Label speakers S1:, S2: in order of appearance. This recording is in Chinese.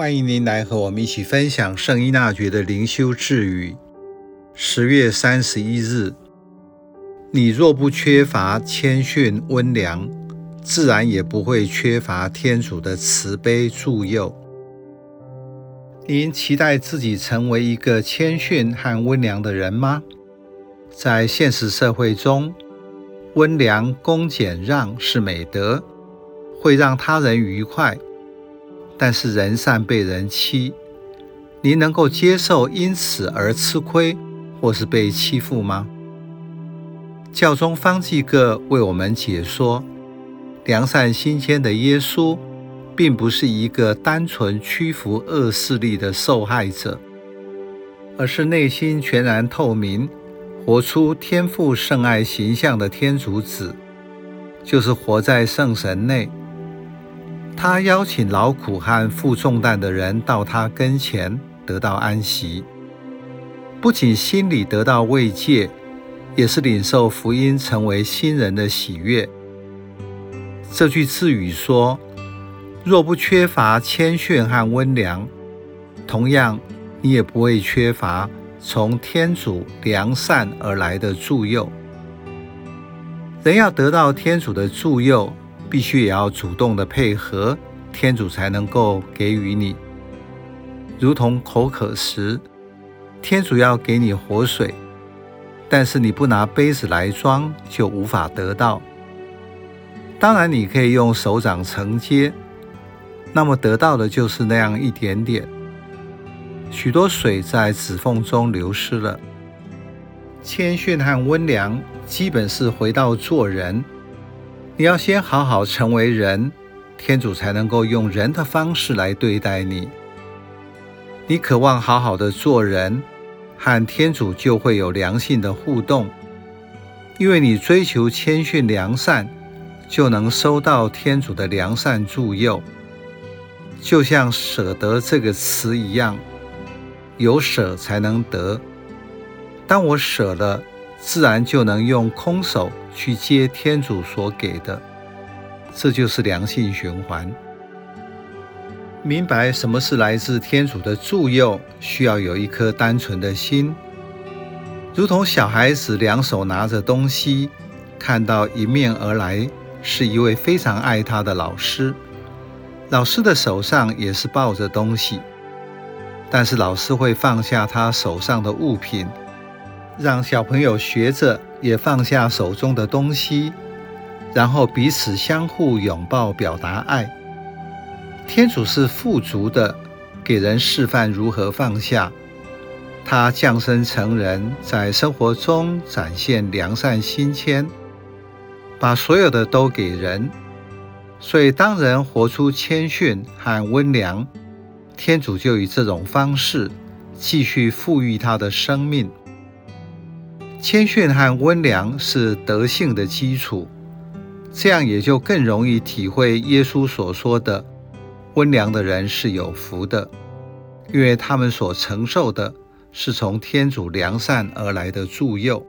S1: 欢迎您来和我们一起分享圣依纳爵的灵修智语。十月三十一日，你若不缺乏谦逊温良，自然也不会缺乏天主的慈悲助佑。您期待自己成为一个谦逊和温良的人吗？在现实社会中，温良、恭俭让是美德，会让他人愉快。但是人善被人欺，您能够接受因此而吃亏或是被欺负吗？教宗方济各为我们解说，良善心谦的耶稣，并不是一个单纯屈服恶势力的受害者，而是内心全然透明，活出天父圣爱形象的天主子，就是活在圣神内。他邀请劳苦和负重担的人到他跟前，得到安息。不仅心里得到慰藉，也是领受福音成为新人的喜悦。这句智语说：若不缺乏谦逊和温良，同样你也不会缺乏从天主良善而来的助佑。人要得到天主的助佑。必须也要主动的配合，天主才能够给予你。如同口渴时，天主要给你活水，但是你不拿杯子来装，就无法得到。当然，你可以用手掌承接，那么得到的就是那样一点点。许多水在指缝中流失了。谦逊和温良，基本是回到做人。你要先好好成为人，天主才能够用人的方式来对待你。你渴望好好的做人，和天主就会有良性的互动，因为你追求谦逊良善，就能收到天主的良善助佑。就像舍得这个词一样，有舍才能得。当我舍了，自然就能用空手。去接天主所给的，这就是良性循环。明白什么是来自天主的助佑，需要有一颗单纯的心，如同小孩子两手拿着东西，看到迎面而来是一位非常爱他的老师，老师的手上也是抱着东西，但是老师会放下他手上的物品。让小朋友学着也放下手中的东西，然后彼此相互拥抱，表达爱。天主是富足的，给人示范如何放下。他降生成人，在生活中展现良善心谦，把所有的都给人。所以，当人活出谦逊和温良，天主就以这种方式继续赋予他的生命。谦逊和温良是德性的基础，这样也就更容易体会耶稣所说的“温良的人是有福的”，因为他们所承受的是从天主良善而来的助佑。